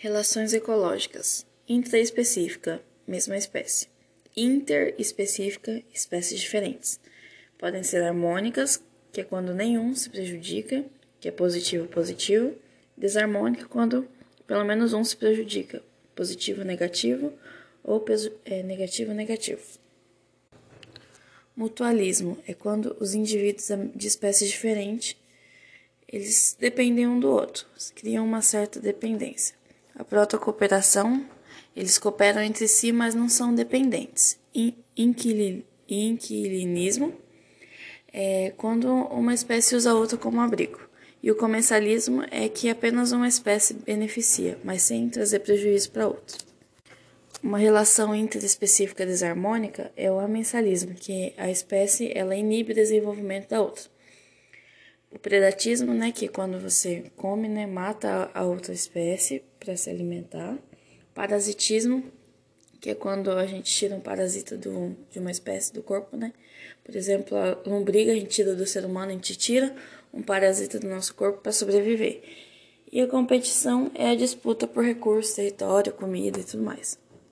Relações ecológicas. Intraespecífica, mesma espécie. Interespecífica, espécies diferentes. Podem ser harmônicas, que é quando nenhum se prejudica, que é positivo positivo. Desarmônica, quando pelo menos um se prejudica, positivo negativo ou é, negativo negativo. Mutualismo é quando os indivíduos de espécies diferentes eles dependem um do outro, criam uma certa dependência. A protocooperação, eles cooperam entre si, mas não são dependentes. Inquilinismo é quando uma espécie usa a outra como abrigo. E o comensalismo é que apenas uma espécie beneficia, mas sem trazer prejuízo para outra. Uma relação interespecífica desarmônica é o amensalismo, que a espécie ela inibe o desenvolvimento da outra. O predatismo, né, que é quando você come, né, mata a outra espécie para se alimentar. Parasitismo, que é quando a gente tira um parasita do, de uma espécie do corpo, né? Por exemplo, a lombriga a gente tira do ser humano, a gente tira um parasita do nosso corpo para sobreviver. E a competição é a disputa por recursos, território, comida e tudo mais.